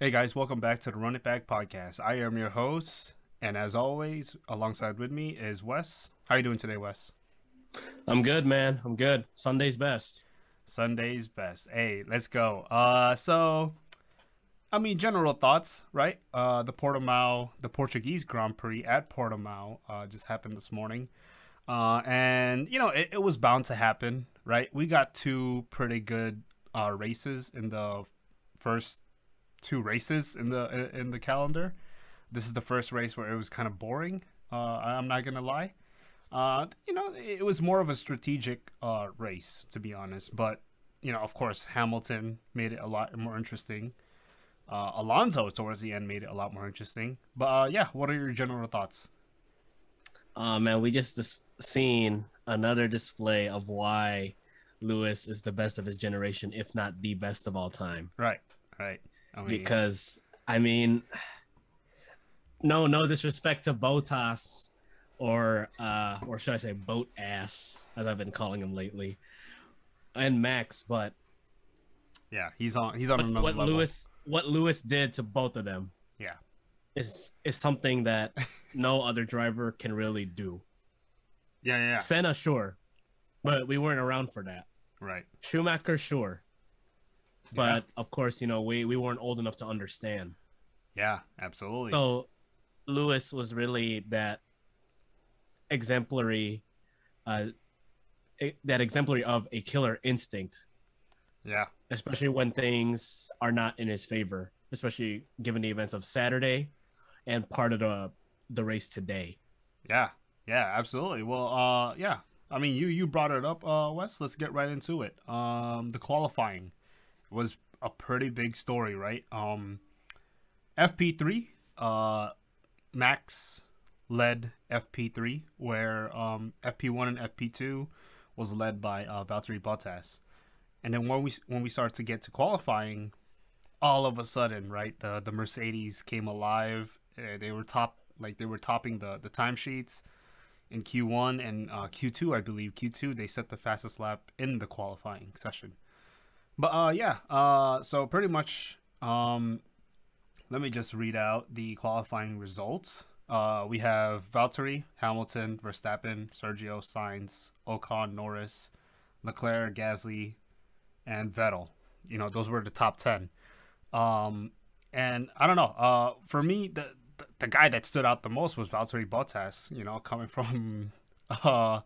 Hey guys, welcome back to the Run It Back podcast. I am your host, and as always, alongside with me is Wes. How you doing today, Wes? I'm good, man. I'm good. Sunday's best. Sunday's best. Hey, let's go. Uh, so, I mean, general thoughts, right? Uh, the Portimao, the Portuguese Grand Prix at Portimao, uh, just happened this morning. Uh, and you know, it, it was bound to happen, right? We got two pretty good uh races in the first two races in the in the calendar. This is the first race where it was kind of boring. Uh, I'm not gonna lie. Uh, you know, it was more of a strategic uh, race, to be honest. But you know, of course, Hamilton made it a lot more interesting. Uh, Alonso towards the end made it a lot more interesting. But uh, yeah, what are your general thoughts? Uh, man, we just dis- seen another display of why Lewis is the best of his generation, if not the best of all time. Right, right. Mean, because I mean, no, no disrespect to Bottas or uh or should I say boat ass as I've been calling him lately and Max but yeah he's on he's on what, another what level. Lewis what Lewis did to both of them yeah. is is something that no other driver can really do. Yeah yeah. Senna sure but we weren't around for that. Right. Schumacher sure but yeah. of course you know we we weren't old enough to understand. Yeah absolutely. So Lewis was really that exemplary uh that exemplary of a killer instinct. Yeah. Especially when things are not in his favor especially given the events of saturday and part of the the race today. Yeah. Yeah absolutely. Well uh yeah. I mean you you brought it up uh wes. Let's get right into it. Um the qualifying was a pretty big story right um fp3 uh max led FP3, where um, FP1 and FP2 was led by uh, Valtteri Bottas. And then when we when we started to get to qualifying, all of a sudden, right, the the Mercedes came alive. Uh, they were top like they were topping the the timesheets in Q1 and uh, Q2, I believe. Q2 they set the fastest lap in the qualifying session. But uh, yeah, uh, so pretty much, um, let me just read out the qualifying results. Uh, we have Valtteri, Hamilton, Verstappen, Sergio, Sainz, Ocon, Norris, Leclerc, Gasly, and Vettel. You know, those were the top 10. Um, and I don't know. Uh, for me, the, the, the guy that stood out the most was Valtteri Bottas. You know, coming from, uh,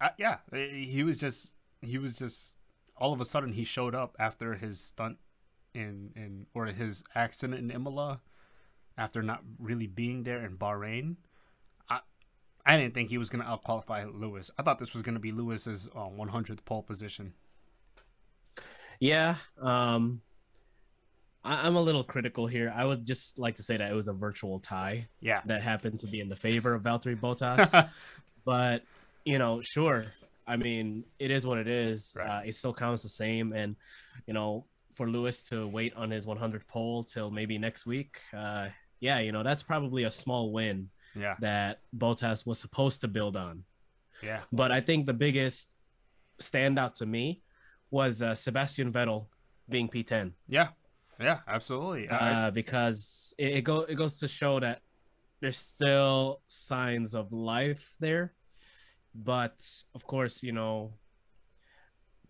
uh, yeah, he was just he was just all of a sudden he showed up after his stunt in in or his accident in Imola after not really being there in Bahrain. I I didn't think he was going to outqualify Lewis. I thought this was going to be Lewis's uh, 100th pole position. Yeah, um, I, am a little critical here. I would just like to say that it was a virtual tie. Yeah, that happened to be in the favor of Valtteri Bottas. but you know, sure. I mean, it is what it is. Right. Uh, it still counts the same, and you know, for Lewis to wait on his 100 pole till maybe next week, uh, yeah, you know, that's probably a small win yeah. that Bottas was supposed to build on. Yeah. But I think the biggest standout to me was uh, Sebastian Vettel being P10. Yeah. Yeah, absolutely. Uh, because it, it, go, it goes to show that there's still signs of life there. But of course, you know,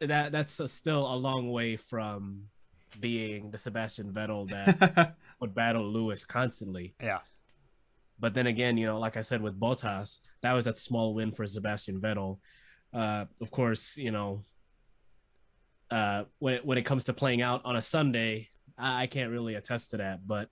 that that's a, still a long way from being the Sebastian Vettel that would battle Lewis constantly. Yeah. But then again, you know, like I said with Bottas, that was that small win for Sebastian Vettel. Uh, of course, you know, uh, when when it comes to playing out on a Sunday, I, I can't really attest to that. But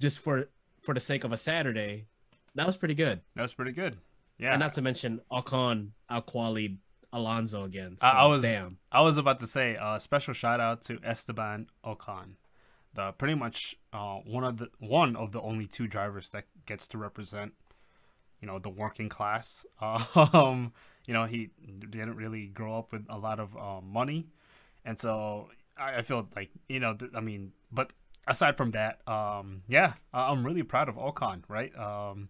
just for for the sake of a Saturday, that was pretty good. That was pretty good. Yeah. And not to mention Ocon outqualified Alonso again. So, I, I was damn. I was about to say a uh, special shout out to Esteban Ocon, the pretty much uh, one of the one of the only two drivers that gets to represent, you know, the working class. Um, you know, he didn't really grow up with a lot of uh, money, and so I, I feel like you know, th- I mean, but aside from that, um, yeah, I'm really proud of Ocon, right? Um,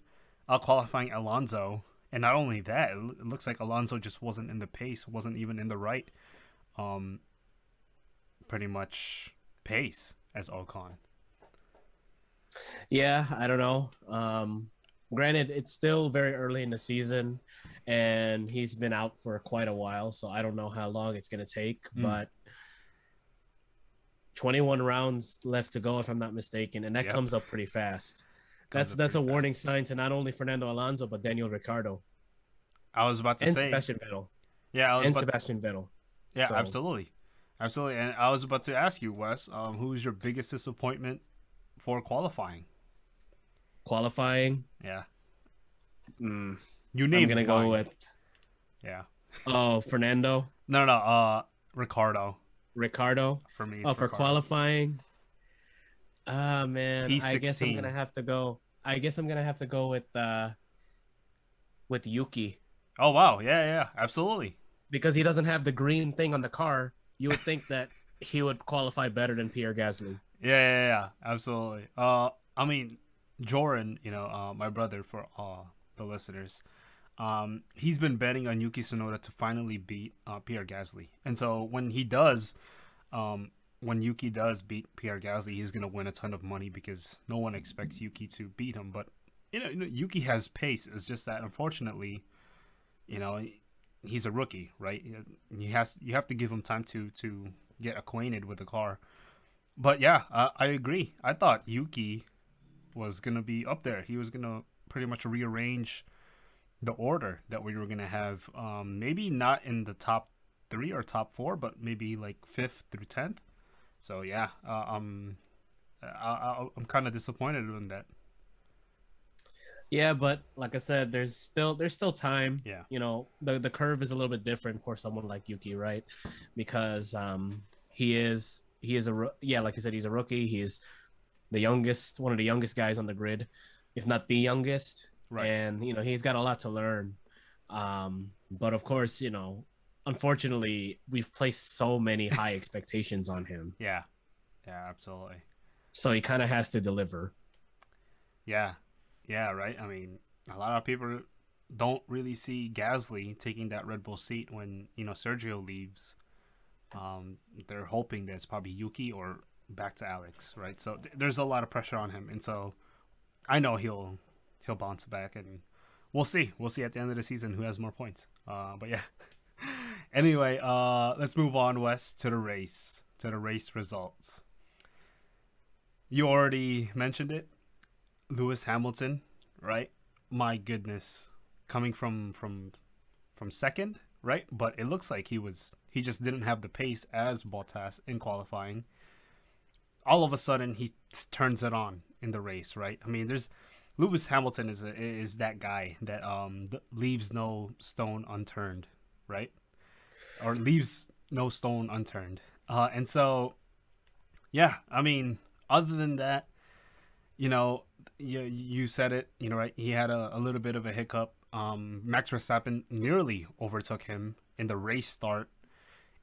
out qualifying Alonso and not only that, it looks like Alonso just wasn't in the pace, wasn't even in the right, um, pretty much pace as Ocon. Yeah, I don't know. Um, granted, it's still very early in the season, and he's been out for quite a while, so I don't know how long it's gonna take. Mm. But 21 rounds left to go, if I'm not mistaken, and that Yep. comes up pretty fast. Comes That's that's a pretty warning sign to not only Fernando Alonso but Daniel Ricciardo I was about to and say, Sebastian Vettel yeah, I was and about, Sebastian Vettel. yeah, so- absolutely, absolutely. And I was about to ask you, Wes, um, who's your biggest disappointment for qualifying? Qualifying, Yeah, mm, you name. It. I'm gonna go with yeah. oh Fernando, No, no, uh, Ricciardo Ricciardo. for me. Oh, it's for Ricciardo. qualifying. Ah man, I guess I'm gonna have to go. I guess I'm gonna have to go with uh with Yuki Oh wow, yeah, yeah, absolutely. because he doesn't have the green thing on the car. You would think that he would qualify better than Pierre Gasly. Yeah, yeah, yeah, absolutely. Uh, I mean, Joran, you know, uh, my brother for uh, the listeners, um, he's been betting on Yuki Tsunoda to finally beat uh, Pierre Gasly, and so when he does, um, when Yuki does beat Pierre Gasly, he's gonna win a ton of money because no one expects Yuki to beat him. But you know, you Yuki has pace. It's just that unfortunately, you know, he's a rookie, right? He has you have to give him time to to get acquainted with the car. But yeah, uh, I agree. I thought Yuki was gonna be up there. He was gonna pretty much rearrange the order that we were gonna have. Um, maybe not in the top three or top four, but maybe like fifth through tenth. So yeah, uh, um, I, I, I'm kind of disappointed in that. Yeah, but like I said, there's still there's still time. Yeah. You know, the the curve is a little bit different for someone like Yuki, right? Because um he is he is a yeah, like I said, he's a rookie. He's the youngest, one of the youngest guys on the grid, if not the youngest. Right. And you know, he's got a lot to learn. Um, but of course, you know, unfortunately, we've placed so many high expectations on him. Yeah, yeah, absolutely. So he kind of has to deliver. Yeah, yeah, right. I mean, a lot of people don't really see Gasly taking that Red Bull seat when you know Sergio leaves. Um, they're hoping that it's probably Yuki or back to Alex, right? So th- there's a lot of pressure on him, and so I know he'll he'll bounce back, and we'll see. We'll see at the end of the season who has more points. Uh, but yeah. anyway, uh, let's move on, Wes, to the race, to the race results. You already mentioned it. Lewis Hamilton, right? My goodness, coming from from from second, right? But it looks like he was he just didn't have the pace as Bottas in qualifying. All of a sudden, he turns it on in the race, right? I mean, there's Lewis Hamilton is a, is that guy that um leaves no stone unturned, right? Or leaves no stone unturned. Uh, and so, yeah, I mean, other than that, you know, you, you said it, you know, right? He had a, a little bit of a hiccup. Um, Max Verstappen nearly overtook him in the race start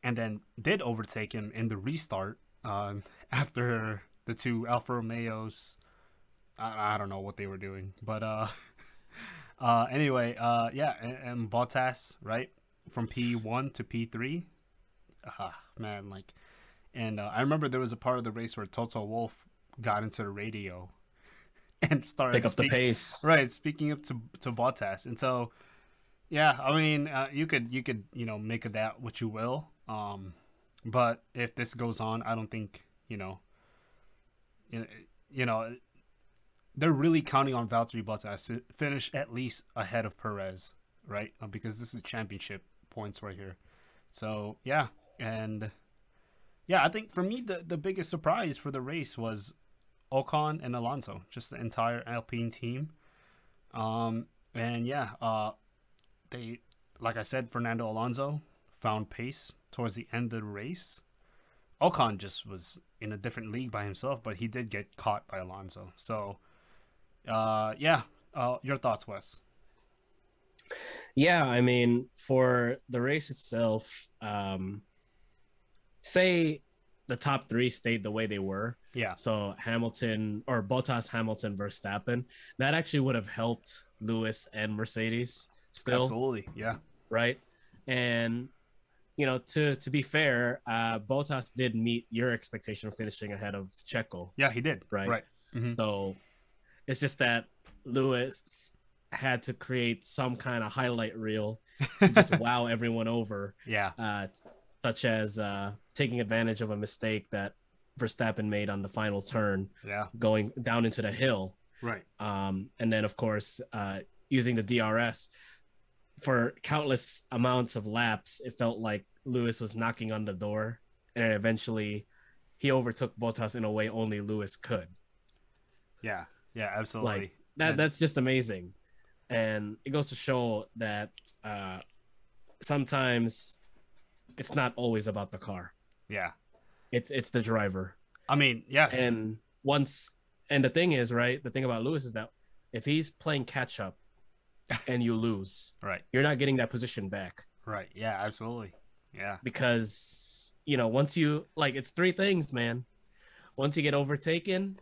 and then did overtake him in the restart um, after the two Alfa Romeos. I, I don't know what they were doing, but uh, uh, anyway, uh, yeah, and, and Bottas, right, from P1 to P3. Ah, man, like, and uh, I remember there was a part of the race where Toto Wolff got into the radio and started Pick up the pace. right speaking up to to Bottas and so yeah I mean uh, you could you could you know make of that what you will um but if this goes on I don't think you know you know, you know they're really counting on Valtteri Bottas to finish at least ahead of Perez right uh, because this is a championship points right here so yeah and yeah I think for me the the biggest surprise for the race was Ocon and Alonso, just the entire Alpine team. Um, and yeah, uh, they, like I said, Fernando Alonso found pace towards the end of the race. Ocon just was in a different league by himself, but he did get caught by Alonso. So, uh, yeah, uh, your thoughts, Wes? Yeah, I mean, for the race itself, um, say the top three stayed the way they were. Yeah, So Hamilton or Bottas, Hamilton, Verstappen, that actually would have helped Lewis and Mercedes still, absolutely. Yeah, right? And you know, to to be fair, uh, Bottas did meet your expectation of finishing ahead of Checo. yeah, he did. Right. Right. Mhm. So It's just that Lewis had to create some kind of highlight reel to just wow everyone over, Yeah. uh, such as uh, taking advantage of a mistake that Verstappen made on the final turn, Yeah. going down into the hill. Right. um, and then of course uh, using the DRS for countless amounts of laps. It felt like Lewis was knocking on the door, and eventually he overtook Bottas in a way only Lewis could. Yeah. Yeah. Absolutely. Like that. And- That's just amazing, and it goes to show that uh, sometimes it's not always about the car. yeah. It's it's the driver. I mean, yeah. And once, and the thing is, right? The thing about Lewis is that if he's playing catch up and you lose, right. you're not getting that position back Right. Yeah. Absolutely. Yeah. because, you know, once you, like, it's three things, man. Once you get overtaken,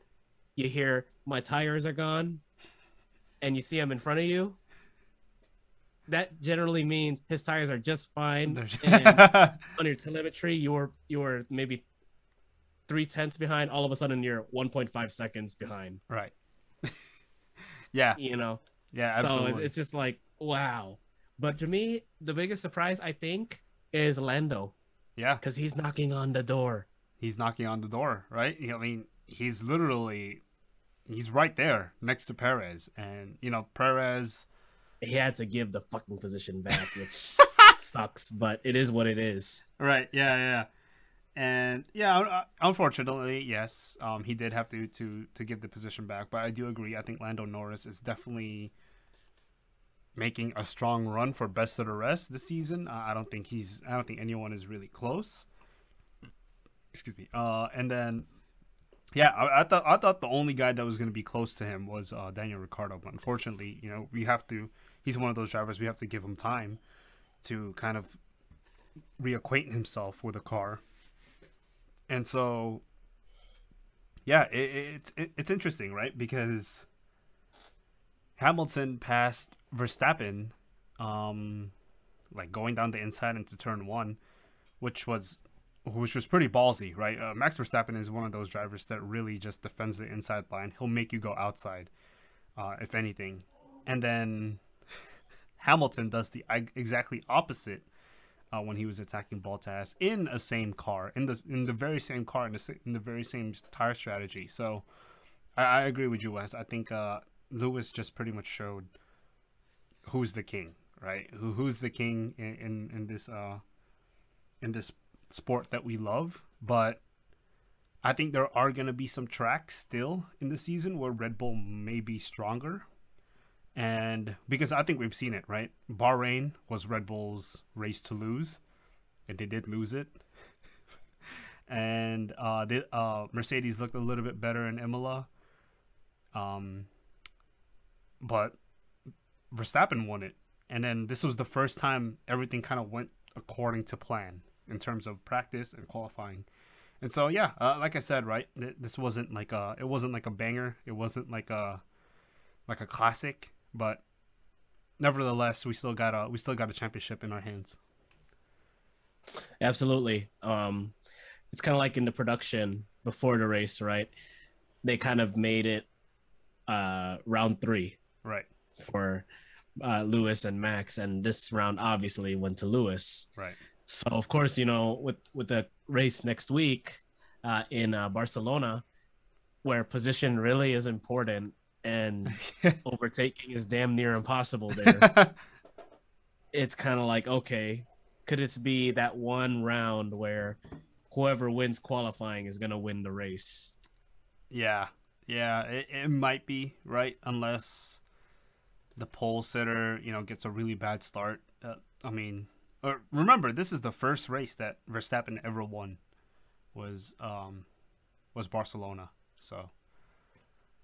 you hear, my tires are gone, and you see him in front of you. That generally means his tires are just fine. On your telemetry, you were you were maybe three tenths behind. All of a sudden, you're 1.5 seconds behind. right. yeah. You know, Yeah. so Absolutely. it's, it's just like wow. But to me, the biggest surprise I think is Lando yeah. because he's knocking on the door. He's knocking on the door. Right. I mean, he's literally, he's right there next to Perez, and you know Perez. He had to give the fucking position back, which sucks, but it is what it is. Right. Yeah. Yeah. And yeah, uh, unfortunately, yes, um, he did have to to to give the position back. But I do agree. I think Lando Norris is definitely making a strong run for best of the rest this season. Uh, I don't think he's. I don't think anyone is really close. Excuse me. Uh, and then, yeah, I, I thought I thought the only guy that was going to be close to him was uh, Daniel Ricciardo. But unfortunately, you know, we have to. He's one of those drivers. We have to give him time to kind of reacquaint himself with a car. And so, yeah, it, it, it, it's interesting, right? Because Hamilton passed Verstappen, um, like going down the inside into turn one, which was which was pretty ballsy, right? Uh, Max Verstappen is one of those drivers that really just defends the inside line. He'll make you go outside, uh, if anything, and then Hamilton does the exactly opposite uh, when he was attacking Bottas in a same car, in the in the very same car, in the in the very same tire strategy. So, I, I agree with you, Wes. I think uh, Lewis just pretty much showed who's the king, right? Who who's the king in in, in this uh in this sport that we love, but. I think there are going to be some tracks still in the season where Red Bull may be stronger and because I think we've seen it, right? Bahrain was Red Bull's race to lose, and they did lose it. and uh, they, uh, Mercedes looked a little bit better in Imola, um, but Verstappen won it. And then this was the first time everything kind of went according to plan in terms of practice and qualifying. And so yeah, uh, like I said, right, th- this wasn't like a it wasn't like a banger. It wasn't like a like a classic but nevertheless, we still got a we still got a championship in our hands. Absolutely. Um, it's kind of like in the production before the race, right? They kind of made it uh, round three Right, for uh, Lewis and Max, and this round obviously went to Lewis. right, So of course, you know, with with the race next week uh, in uh, Barcelona, where position really is important and overtaking is damn near impossible there. it's kind of like okay, could this be that one round where whoever wins qualifying is gonna win the race? yeah, yeah. It, it might be right unless the pole sitter, you know, gets a really bad start. Uh, I mean, remember this is the first race that Verstappen ever won. Was um was Barcelona. So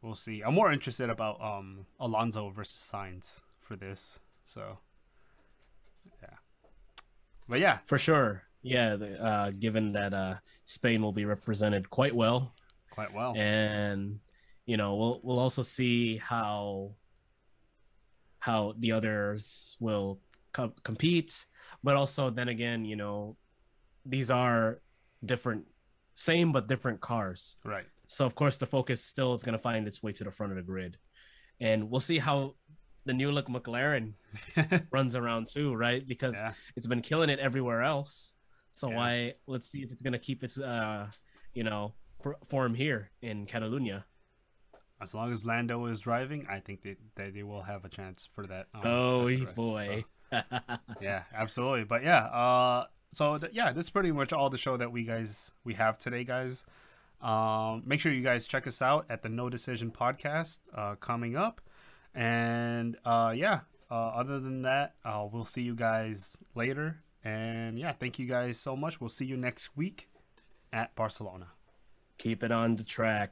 we'll see. I'm more interested about um Alonso versus Sainz for this. So yeah, but yeah, For sure. Yeah, the- uh, given that uh, Spain will be represented quite well, quite well. and you know we'll we'll also see how how the others will co- compete, but also then again, you know, these are different, same but different cars. Right. So of course the focus still is going to find its way to the front of the grid. and we'll see how the new look McLaren runs around too, right? Because Yeah. it's been killing it everywhere else. So Yeah. why? Let's see if it's gonna keep its uh, you know, for- form here in Catalunya. As long as Lando is driving, I think they, they, they will have a chance for that. um, oh best of rest. boy. So, yeah, absolutely. But yeah, uh, so th- yeah, that's pretty much all the show that we guys we have today, guys. Um, make sure you guys check us out at the No Decision podcast uh, coming up, and uh, yeah. Uh, other than that, uh, we'll see you guys later. And yeah, thank you guys so much. We'll see you next week at Barcelona. Keep it on the track.